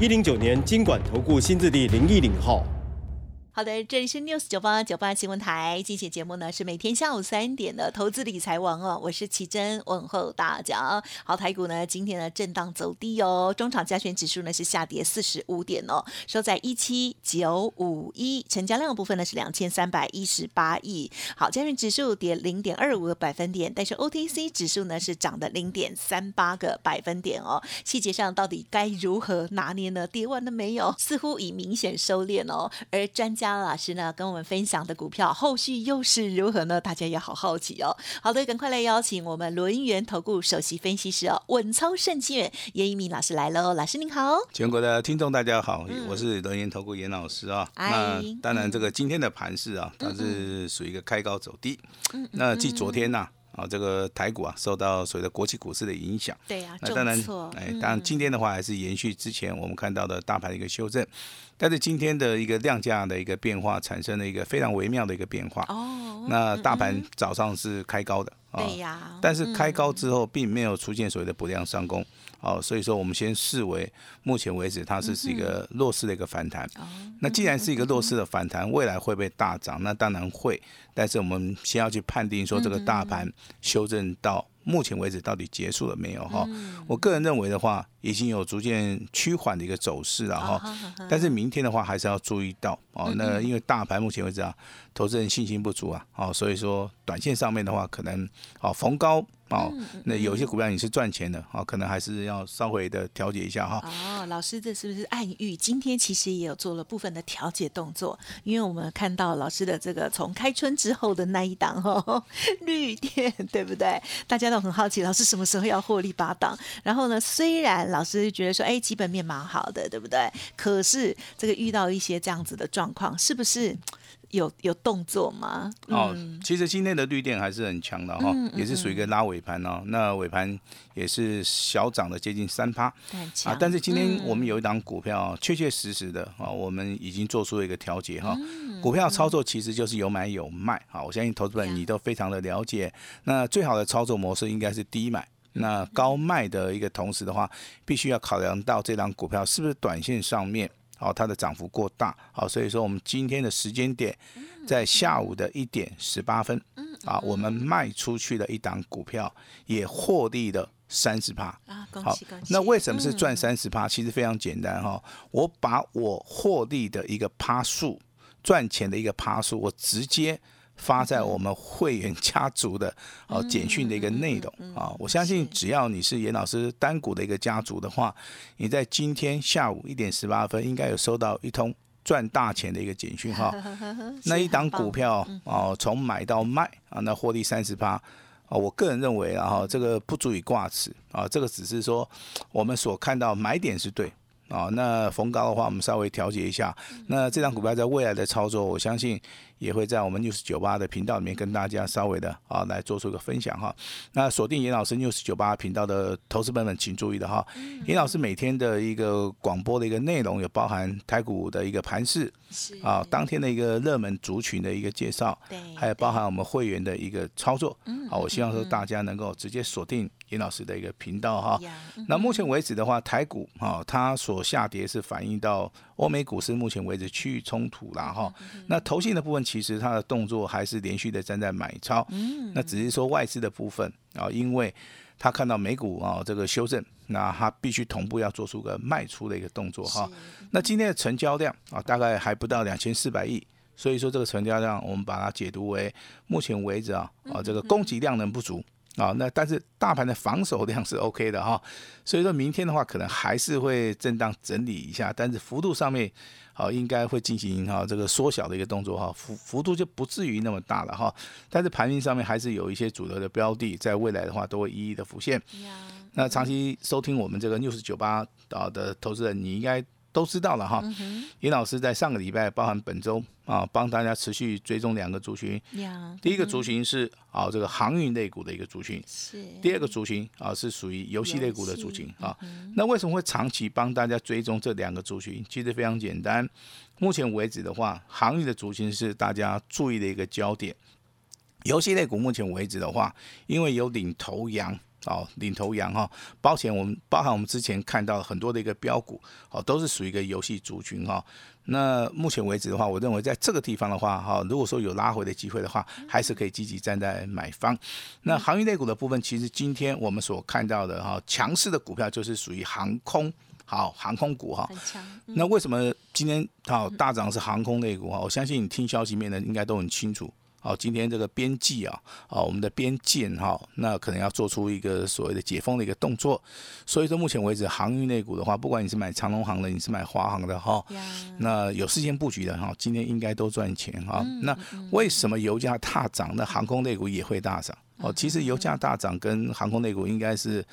一零九年经管投顾新字第零一零号。好的，这里是 News 九八九八新闻台，今天节目呢是每天下午三点的投资理财王哦，我是奇珍，问候大家。好，台股呢今天呢震荡走低哦，中场加权指数呢是下跌四十五点哦，收在一七九五一，成交量部分呢是两千三百一十八亿。好，加权指数跌零点二五个百分点，但是 OTC 指数呢是涨的零点三八个百分点哦。细节上到底该如何拿捏呢？跌完了没有？似乎已明显收敛哦，而专家老师呢跟我们分享的股票后续又是如何呢？大家也好好奇哦。好的，赶快来邀请我们轮源投顾首席分析师哦，稳操胜券严一鸣老师来喽。老师您好，全国的听众大家好，我是轮源投顾严老师啊。那当然，这个今天的盘势啊，它是属于一个开高走低。那继昨天呢。啊，这个台股啊，受到所谓的国际股市的影响。对呀，那当然，哎，当然今天的话还是延续之前我们看到的大盘的一个修正，但是今天的一个量价的一个变化，产生了一个非常微妙的一个变化。哦，那大盘早上是开高的，对呀，但是开高之后并没有出现所谓的不量上攻。哦，所以说我们先视为目前为止它是是一个弱势的一个反弹。那既然是一个弱势的反弹，未来会不会大涨？那当然会。但是我们先要去判定说这个大盘修正到目前为止到底结束了没有？哈，我个人认为的话，已经有逐渐趋缓的一个走势了哈。但是明天的话还是要注意到哦。那因为大盘目前为止啊，投资人信心不足啊，哦，所以说短线上面的话可能哦逢高。哦，那有些股票你是赚钱的，哦，可能还是要稍微的调节一下哈。哦，老师，这是不是暗喻今天其实也有做了部分的调节动作？因为我们看到老师的这个从开春之后的那一档哈绿电，对不对？大家都很好奇，老师什么时候要获利八档？然后呢，虽然老师觉得说，哎，基本面蛮好的，对不对？可是这个遇到一些这样子的状况，是不是？有有动作吗？哦，其实今天的绿电还是很强的哈，也是属于一个拉尾盘哦。那尾盘也是小涨的接近三趴啊。但是今天我们有一档股票，确确实实的啊，我们已经做出了一个调节哈。股票操作其实就是有买有卖啊。我相信投资人你都非常的了解。那最好的操作模式应该是低买，那高卖的一个同时的话，必须要考量到这档股票是不是短线上面。好，它的涨幅过大，好，所以说我们今天的时间点在下午的一点十八分，啊，我们卖出去的一档股票也获利了三十趴，啊，恭喜恭喜！那为什么是赚三十趴？其实非常简单哈，我把我获利的一个趴数，赚钱的一个趴数，我直接。发在我们会员家族的哦简讯的一个内容啊，我相信只要你是严老师单股的一个家族的话，你在今天下午一点十八分应该有收到一通赚大钱的一个简讯哈。那一档股票哦，从买到卖啊，那获利三十八啊，我个人认为啊哈，这个不足以挂齿啊，这个只是说我们所看到买点是对啊，那逢高的话我们稍微调节一下，那这张股票在未来的操作，我相信。也会在我们 news 九八的频道里面跟大家稍微的啊来做出一个分享哈。那锁定严老师 news 九八频道的投资朋友们，请注意的哈。严老师每天的一个广播的一个内容，有包含台股的一个盘势，啊，当天的一个热门族群的一个介绍，对，还有包含我们会员的一个操作。好，我希望说大家能够直接锁定严老师的一个频道哈。那目前为止的话，台股哈，它所下跌是反映到欧美股市目前为止区域冲突了哈。那投信的部分。其实它的动作还是连续的站在买超，那只是说外资的部分啊，因为他看到美股啊这个修正，那他必须同步要做出个卖出的一个动作哈。那今天的成交量啊，大概还不到两千四百亿，所以说这个成交量我们把它解读为目前为止啊啊这个供给量能不足啊，那但是大盘的防守量是 OK 的哈，所以说明天的话可能还是会震荡整理一下，但是幅度上面。好，应该会进行哈这个缩小的一个动作哈，幅幅度就不至于那么大了哈。但是盘面上面还是有一些主流的标的，在未来的话都会一一的浮现。那长期收听我们这个 news 九八啊的投资人，你应该都知道了哈。尹老师在上个礼拜，包含本周啊，帮大家持续追踪两个族群。呀，第一个族群是啊这个航运类股的一个族群，是第二个族群啊是属于游戏类股的族群啊。那为什么会长期帮大家追踪这两个族群？其实非常简单，目前为止的话，航运的族群是大家注意的一个焦点。游戏类股目前为止的话，因为有领头羊。哦，领头羊哈，包前我们包含我们之前看到很多的一个标股，哦，都是属于一个游戏族群哈。那目前为止的话，我认为在这个地方的话，哈，如果说有拉回的机会的话，还是可以积极站在买方。那航运类股的部分，其实今天我们所看到的哈，强势的股票就是属于航空，好，航空股哈。嗯那为什么今天好大涨是航空类股啊？我相信你听消息面的应该都很清楚。好，今天这个边际啊，啊，我们的边境哈，那可能要做出一个所谓的解封的一个动作。所以说，目前为止航运类股的话，不管你是买长龙航的，你是买华航的哈，那有事先布局的哈，今天应该都赚钱哈。嗯那为什么油价大涨，那航空类股也会大涨？哦，其实油价大涨跟航空类股应该是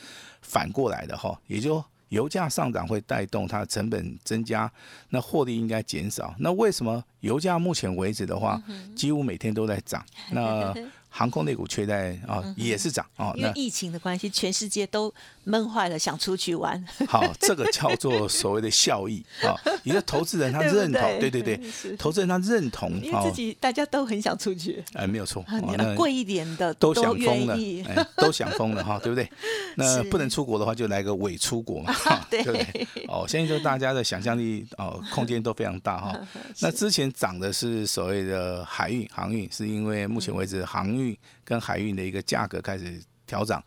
反过来的哈，也就油价上涨会带动它的成本增加，那获利应该减少。那为什么油价目前为止的话，嗯几乎每天都在涨？那 航空类股却在啊也是涨啊。为疫情的关系，全世界都闷坏了，想出去玩。好，这个叫做所谓的效益啊，一个投资人他认同，对对对投资人他认同啊因为自，己大家都很想出去，哎，没有错，啊哦那贵一点的都想疯了，，哎，都想疯了哈，对不对？那不能出国的话，就来个伪出国嘛，哈对不对？哦，现在就大家的想象力哦，空间都非常大哈。那之前涨的是所谓的海运、航运，是因为目前为止航运跟海运的一个价格开始调涨。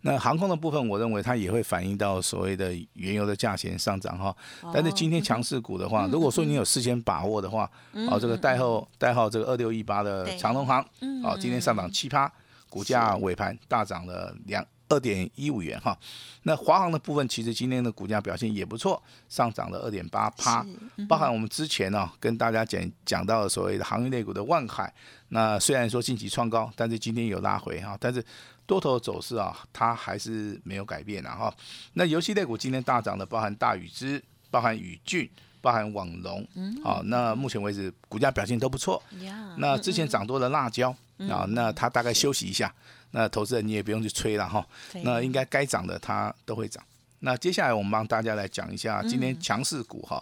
那航空的部分，我认为它也会反映到所谓的原油的价钱上涨哈。但是今天强势股的话，如果说你有事先把握的话，哦，这个代号代号这个二六一八的长隆行，哦，今天上涨七趴，股价尾盘大涨了两二点一五元哈。那华航的部分，其实今天的股价表现也不错，上涨了二点八趴，包含我们之前呢、跟大家讲讲到的所谓的航运类股的万海，那虽然说近期创高，但是今天有拉回哈，但是多头走势啊，它还是没有改变的哈。那游戏类股今天大涨的，包含大禹之，包含宇俊。包含网龙，好、那目前为止股价表现都不错。呀，那之前涨多的辣椒啊，那它大概休息一下，那投资人你也不用去催了哈。那应该该涨的它都会涨。那接下来我们帮大家来讲一下今天强势股哈。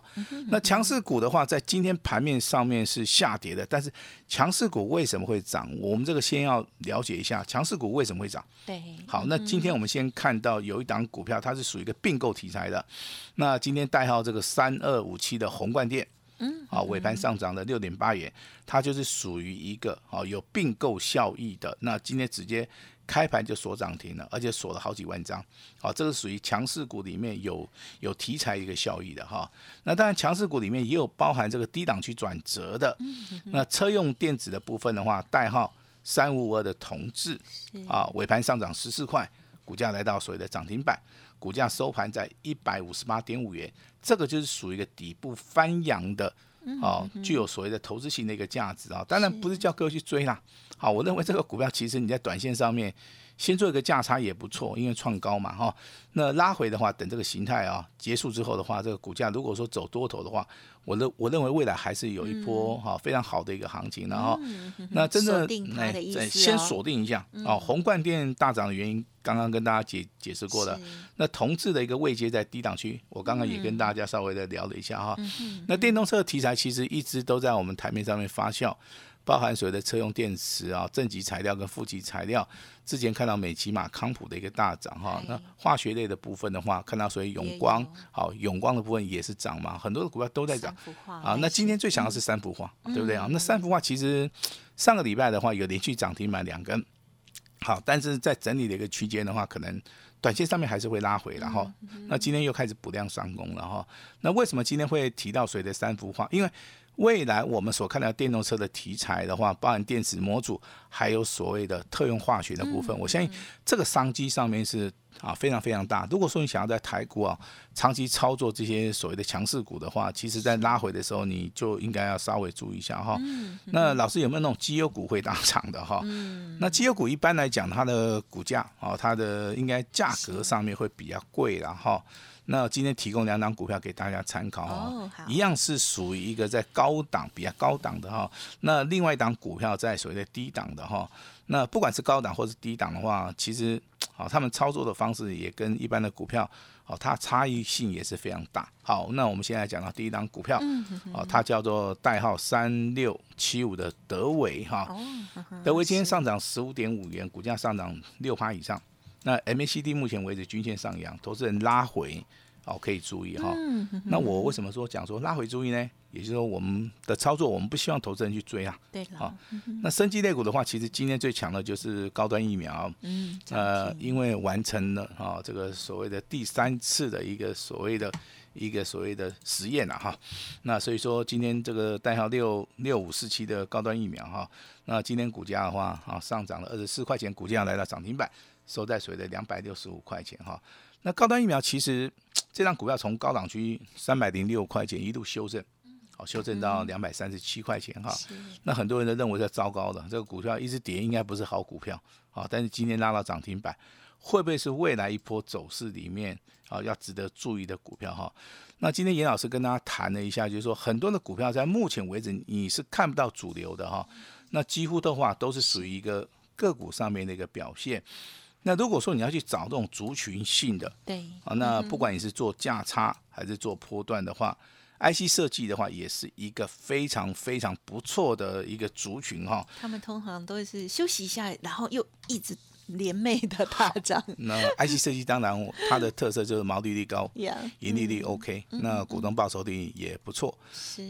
那强势股的话，在今天盘面上面是下跌的，但是强势股为什么会涨？我们这个先要了解一下强势股为什么会涨。对，好，那今天我们先看到有一档股票，它是属于一个并购题材的。那今天代号这个三二五七的宏冠电，嗯，好，尾盘上涨了六点八元，它就是属于一个啊有并购效益的。那今天直接开盘就锁涨停了，而且锁了好几万张。好，这个属于强势股里面有有题材一个效益的哈。那当然，强势股里面也有包含这个低档区转折的。那车用电子的部分的话，代号三五五二的同志啊，尾盘上涨十四块，股价来到所谓的涨停板，股价收盘在一百五十八点五元，这个就是属于一个底部翻扬的。哦，具有所谓的投资性的一个价值啊，当然不是叫各位去追啦。好，我认为这个股票其实你在短线上面先做一个价差也不错，因为创高嘛哈。那拉回的话，等这个形态啊结束之后的话，这个股价如果说走多头的话，我认我认为未来还是有一波哈、非常好的一个行情然后那真正定它的意思哎先哦锁定一下哦，红冠店大涨的原因，刚刚跟大家解解释过了。那同志的一个位阶在低档区，我刚刚也跟大家稍微的聊了一下哈。嗯。那电动车的题材其实一直都在我们台面上面发酵，包含所谓的车用电池啊、正极材料跟负极材料。之前看到美骑马、康普的一个大涨哈，那化学类的部分的话，看到所谓永光，好永光的部分也是涨嘛，很多的股票都在涨啊，那今天最强的是三幅画，嗯对不对啊？那三幅画其实上个礼拜的话有连续涨停板两根，好，但是在整理的一个区间的话，可能短线上面还是会拉回，然后那今天又开始补量上攻了哈。那为什么今天会提到谁的三幅画？因为未来我们所看到电动车的题材的话，包含电子模组，还有所谓的特用化学的部分，我相信这个商机上面是啊，非常非常大。如果说你想要在台股啊长期操作这些所谓的强势股的话，其实在拉回的时候，你就应该要稍微注意一下哈。那老师有没有那种绩优股会当场的哈？那绩优股一般来讲，它的股价啊，它的应该价格上面会比较贵了哈。那今天提供两档股票给大家参考哦，一样是属于一个在高档比较高档的哈。那另外一档股票在所谓的低档的哈。那不管是高档或是低档的话，其实好，他们操作的方式也跟一般的股票，哦，它差异性也是非常大。好，那我们现在讲到第一档股票，哦，它叫做代号三六七五的德维哈，德维今天上涨十五点五元，股价上涨六趴以上。那 MACD 目前为止均线上扬，投资人拉回。哦，可以注意哈。那我为什么说讲说拉回注意呢？也就是说，我们的操作，我们不希望投资人去追啊。对了。那升级类股的话，其实今天最强的就是高端疫苗。嗯。呃，因为完成了啊，这个所谓的第三次的一个所谓的一个所谓的实验了哈。那所以说，今天这个代号六六五四七的高端疫苗哈，那今天股价的话啊，上涨了二十四块钱，股价来到涨停板，收在所谓的两百六十五块钱哈。那高端疫苗其实这张股票从高档区三百零六块钱一度修正，好修正到两百三十七块钱哈。那很多人都认为是糟糕的，这个股票一直跌应该不是好股票，好，但是今天拉到涨停板，会不会是未来一波走势里面啊要值得注意的股票哈？那今天严老师跟大家谈了一下，就是说很多的股票在目前为止你是看不到主流的哈，那几乎的话都是属于一个个股上面的一个表现。那如果说你要去找这种族群性的，对啊，那不管你是做价差还是做波段的话，IC 设计的话也是一个非常非常不错的一个族群哈。他们通常都是休息一下，然后又一直。连袂的大涨。那 IC 设计当然它的特色就是毛利率高，盈利率 OK，那股东报酬率也不错。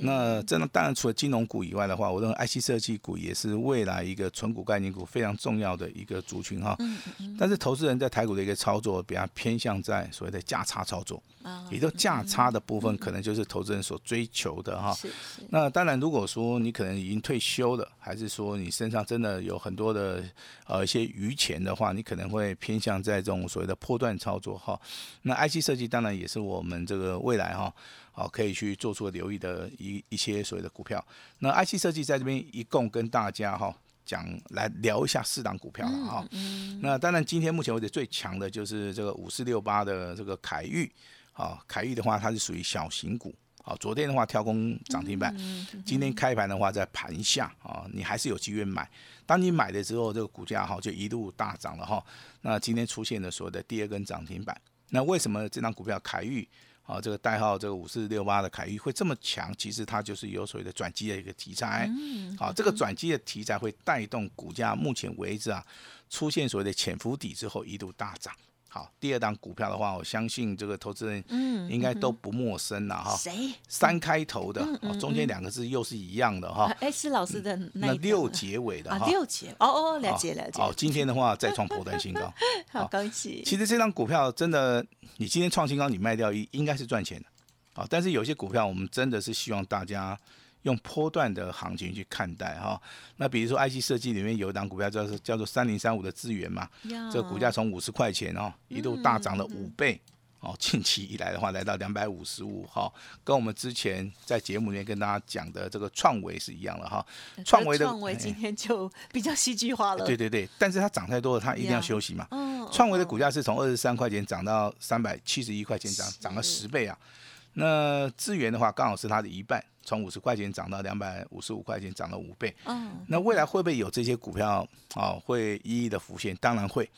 那真的当然除了金融股以外的话，我认为 IC 设计股也是未来一个纯股概念股非常重要的一个族群哈。但是投资人在台股的一个操作比较偏向在所谓的价差操作，也就价差的部分可能就是投资人所追求的哈。那当然如果说你可能已经退休了，还是说你身上真的有很多的呃一些余钱的。的话，你可能会偏向在这种所谓的破段操作哈。那 IC 设计当然也是我们这个未来哈，好可以去做出留意的一一些所谓的股票。那 IC 设计在这边一共跟大家哈讲来聊一下四档股票了哈。那当然今天目前为止最强的就是这个五四六八的这个凯域，啊凯域的话它是属于小型股。好，昨天的话跳空涨停板，今天开盘的话在盘下啊，你还是有机会买。当你买的时候，这个股价哈就一路大涨了哈。那今天出现的所谓的第二根涨停板，那为什么这张股票凯域啊，这个代号这个五四六八的凯域会这么强？其实它就是有所谓的转机的一个题材。好，这个转机的题材会带动股价目前为止啊出现所谓的潜伏底之后一度大涨。好，第二档股票的话，我相信这个投资人应该都不陌生了哈。谁？三开头的，中间两个字又是一样的哈。哎，是老师的那六结尾的哈。六结，哦哦，了解了解。好，今天的话再创破断新高，好恭喜。其实这张股票真的，你今天创新高，你卖掉应应该是赚钱的。好，但是有些股票我们真的是希望大家。用波段的行情去看待哈，那比如说 IC 设计里面有一档股票叫做叫做三零三五的资源嘛，这个股价从五十块钱哦一度大涨了五倍哦，近期以来的话来到两百五十五哈，跟我们之前在节目里面跟大家讲的这个创维是一样的哈，创维的创维今天就比较戏剧化了，对对对，但是它涨太多了，它一定要休息嘛，创维的股价是从二十三块钱涨到三百七十一块钱，涨涨了十倍啊。那资源的话，刚好是它的一半，从五十块钱涨到两百五十五块钱，涨了五倍。嗯，那未来会不会有这些股票啊，会一一的浮现？当然会。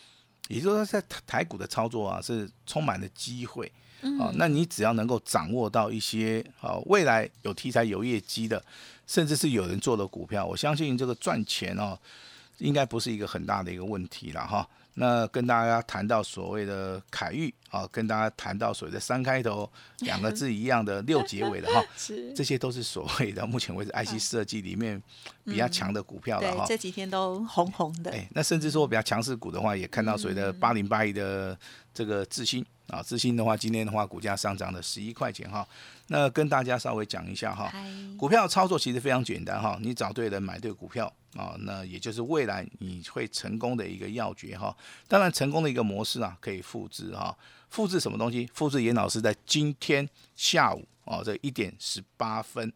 也就是说，在台台股的操作啊，是充满了机会。啊，那你只要能够掌握到一些啊，未来有题材、有业绩的，甚至是有人做的股票，我相信这个赚钱哦，应该不是一个很大的一个问题了哈。那跟大家谈到所谓的凯域啊，跟大家谈到所谓的三开头 两个字一样的六结尾的哈，这些都是所谓的目前为止 IC 设计里面比较强的股票了哈。这几天都红红的。哎，那甚至说比较强势股的话，也看到所谓的八零八一的这个智新啊，智新的话，今天的话股价上涨了十一块钱哈。那跟大家稍微讲一下哈，股票操作其实非常简单哈，你找对人买对股票啊，那也就是未来你会成功的一个要诀哈。当然，成功的一个模式啊，可以复制哈。复制什么东西？复制严老师在今天下午哦，这一点十八分。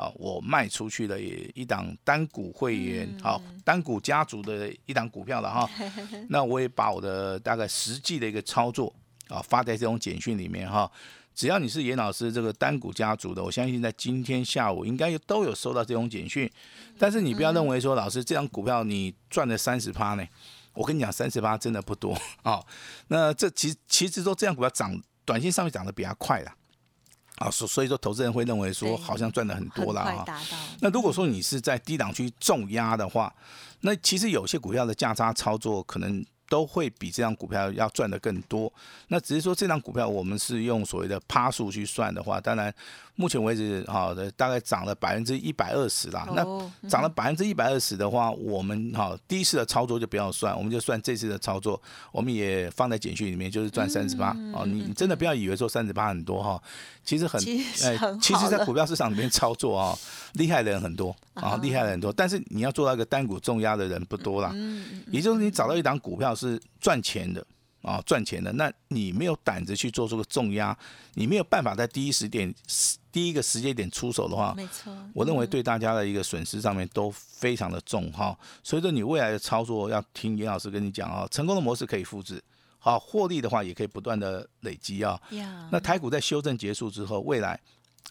好，我卖出去了也一档单股会员，好、单股家族的一档股票了哈。那我也把我的大概实际的一个操作啊发在这种简讯里面哈。只要你是严老师这个单股家族的，我相信在今天下午应该都有收到这种简讯。但是你不要认为说，老师这张股票你赚了三十趴呢，我跟你讲，三十趴真的不多 啊、那这其实其实说这样股票涨，短线上面涨得比较快啦。啊，所所以说投资人会认为说好像赚的很多啦哈。很快达到。那如果说你是在低档区重压的话，那其实有些股票的价差操作可能都会比这张股票要赚的更多。那只是说这张股票我们是用所谓的趴数去算的话，当然目前为止哈的大概涨了百分之一百二十啦。哦那涨了百分之一百二十的话，我们哈第一次的操作就不要算，我们就算这次的操作，我们也放在简讯里面，就是赚三十八哦。你你真的不要以为说三十八很多哈，其实很哎很其实在股票市场里面操作啊、厉害的人很多啊，厉害的人很多，但是你要做到一个单股重压的人不多啦。嗯也就是你找到一档股票是赚钱的啊，赚钱的，那你没有胆子去做这个重压，你没有办法在第一时点、第一个时间点出手的话，没错，我认为对大家的一个损失上面都非常的重哈，所以说你未来的操作要听严老师跟你讲啊，成功的模式可以复制，好获利的话也可以不断的累积啊。呀，那台股在修正结束之后，未来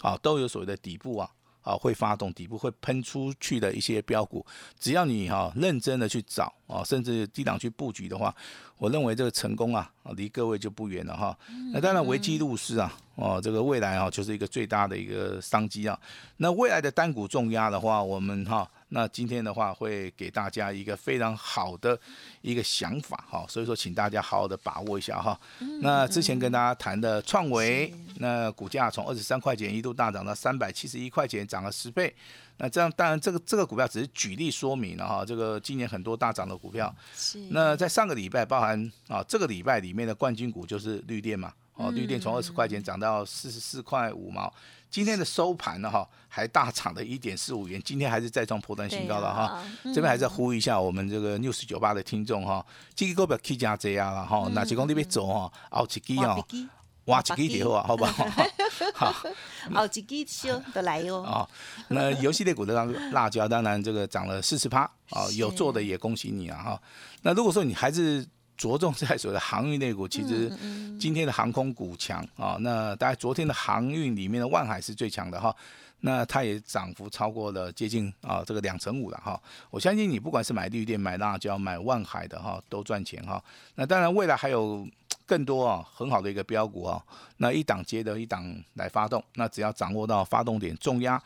啊都有所谓的底部啊啊会发动，底部会喷出去的一些标股，只要你哈、认真的去找啊，甚至低档去布局的话，我认为这个成功啊啊离各位就不远了哈。那当然危机入市啊哦，这个未来啊就是一个最大的一个商机啊。那未来的单股重压的话，我们哈、那今天的话会给大家一个非常好的一个想法哈，所以说请大家好好的把握一下哈。那之前跟大家谈的创维，那股价从二十三块钱一度大涨到三百七十一块钱，涨了十倍。那这样当然这个这个股票只是举例说明了哈，这个今年很多大涨的股票。是那在上个礼拜，包含啊这个礼拜里面的冠军股就是绿电嘛，哦，绿电从二十块钱涨到四十四块五毛，今天的收盘呢哈还大涨了一点四五元，今天还是再创破断新高了哈。啊这边还是要呼吁一下我们这个 news 九八的听众哈，这个股票 K 加这啊了哈，那是讲你别走哈，后一支哦，挖一支就好啊，好不好？好。哦，几支修的来哟，啊、那游戏类股的辣辣椒，当然这个涨了四十趴啊，有做的也恭喜你啊哈。那如果说你还是着重在所谓的航运类股，其实今天的航空股强啊，那大概昨天的航运里面的万海是最强的哈。那它也涨幅超过了接近啊这个两成五了哈，我相信你不管是买绿电、买辣椒、买万海的哈，都赚钱哈。那当然未来还有更多啊很好的一个标股啊，那一档接着一档来发动，那只要掌握到发动点重压。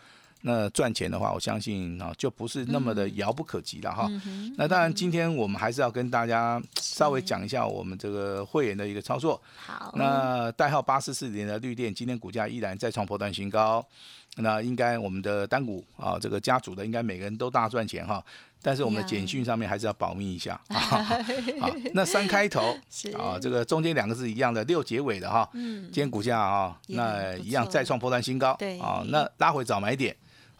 那赚钱的话，我相信啊，就不是那么的遥不可及了哈。那当然，今天我们还是要跟大家稍微讲一下我们这个会员的一个操作。好，那代号八四四零的绿电，今天股价依然再创破断新高。那应该我们的单股啊，这个家族的应该每个人都大赚钱哈。但是我们的呀简讯上面还是要保密一下啊。好，那三开头 是啊，这个中间两个是一样的，六结尾的哈。嗯今天股价啊，那一样再创破断新高。对啊，那拉回早买点。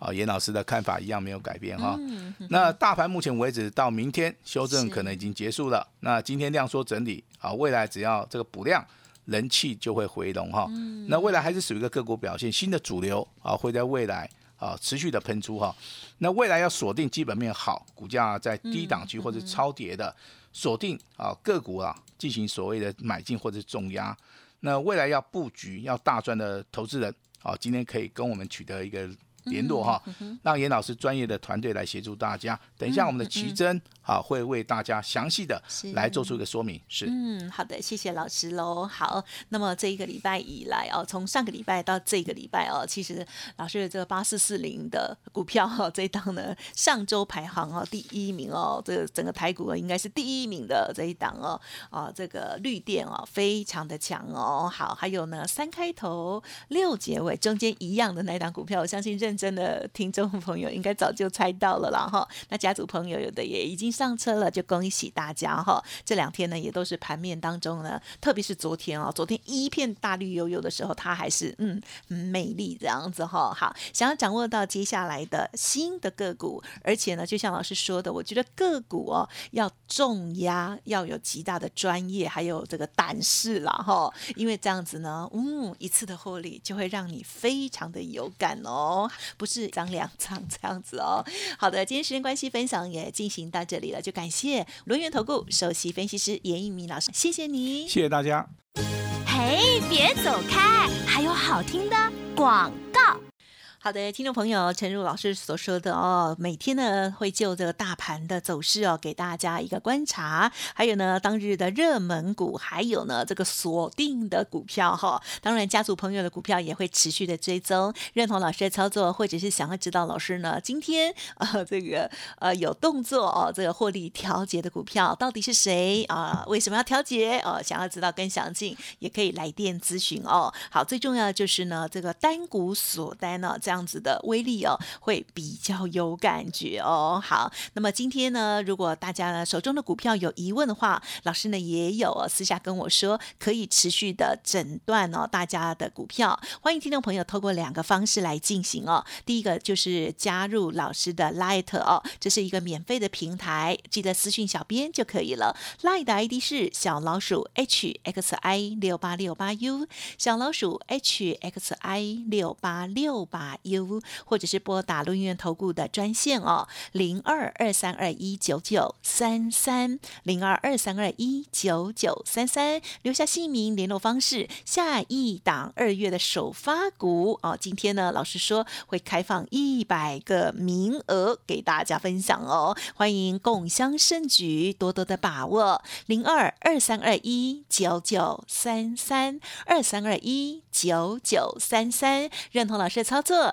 啊，严老师的看法一样没有改变哈。嗯那大盘目前为止到明天修正可能已经结束了。那今天量缩整理啊，未来只要这个补量，人气就会回笼哈。嗯那未来还是属于一个个股表现，新的主流啊会在未来啊持续的喷出哈。那未来要锁定基本面好，股价在低档嗯区或者超跌的，锁定啊个股啊进行所谓的买进或者重压。那未来要布局要大赚的投资人，啊，今天可以跟我们取得一个联络哈，让严老师专业的团队来协助大家。等一下我们的奇珍啊会为大家详细的来做出一个说明。是，嗯，好的，谢谢老师喽。好，那么这一个礼拜以来哦，从上个礼拜到这个礼拜哦，其实老师的这个八四四零的股票哈、哦，这一档呢，上周排行哦第一名哦，这个整个台股哦应该是第一名的这一档哦，啊，这个绿电哦非常的强哦。好，还有呢三开头六结尾中间一样的那一档股票，我相信认真的听众朋友应该早就猜到了啦哈。那家族朋友有的也已经上车了，就恭喜大家哈！这两天呢，也都是盘面当中呢，特别是昨天哦，昨天一片大绿油油的时候，它还是嗯美丽这样子哈。好，想要掌握到接下来的新的个股，而且呢，就像老师说的，我觉得个股哦要重压，要有极大的专业，还有这个胆识了哈，因为这样子呢，嗯，一次的获利就会让你非常的有感哦，不是张两张这样子哦。好的，今天时间关系，分享也进行到这里了，就感谢轮源投顾首席分析师严一鸣老师，谢谢你，谢谢大家。嘿，别走开，还有好听的广告。好的，听众朋友，陈如老师所说的哦，每天呢会就这个大盘的走势哦，给大家一个观察，还有呢当日的热门股，还有呢这个锁定的股票哈。当然，家族朋友的股票也会持续的追踪，认同老师的操作，或者是想要知道老师呢今天呃这个呃有动作哦，这个获利调节的股票到底是谁啊？为什么要调节？哦，想要知道更详尽，也可以来电咨询哦。好，最重要的就是呢这个单股锁单呢这样。这样子的威力哦，会比较有感觉哦。好，那么今天呢，如果大家呢手中的股票有疑问的话，老师呢也有私下跟我说，可以持续的诊断哦大家的股票。欢迎听众朋友透过两个方式来进行哦。第一个就是加入老师的 Light 哦，这是一个免费的平台，记得私讯小编就可以了。Light 的 ID 是小老鼠 H X I 六八六八 U，小老鼠 H X I 六八六八。U 或者是拨打陆院投顾的专线哦，零二二三二一九九三三零二二三二一九九三三，留下姓名、联络方式。下一档二月的首发股哦，今天呢，老师说会开放一百个名额给大家分享哦，欢迎共襄盛举，多多的把握。零二二三二一九九三三二三二一九九三三，认同老师的操作。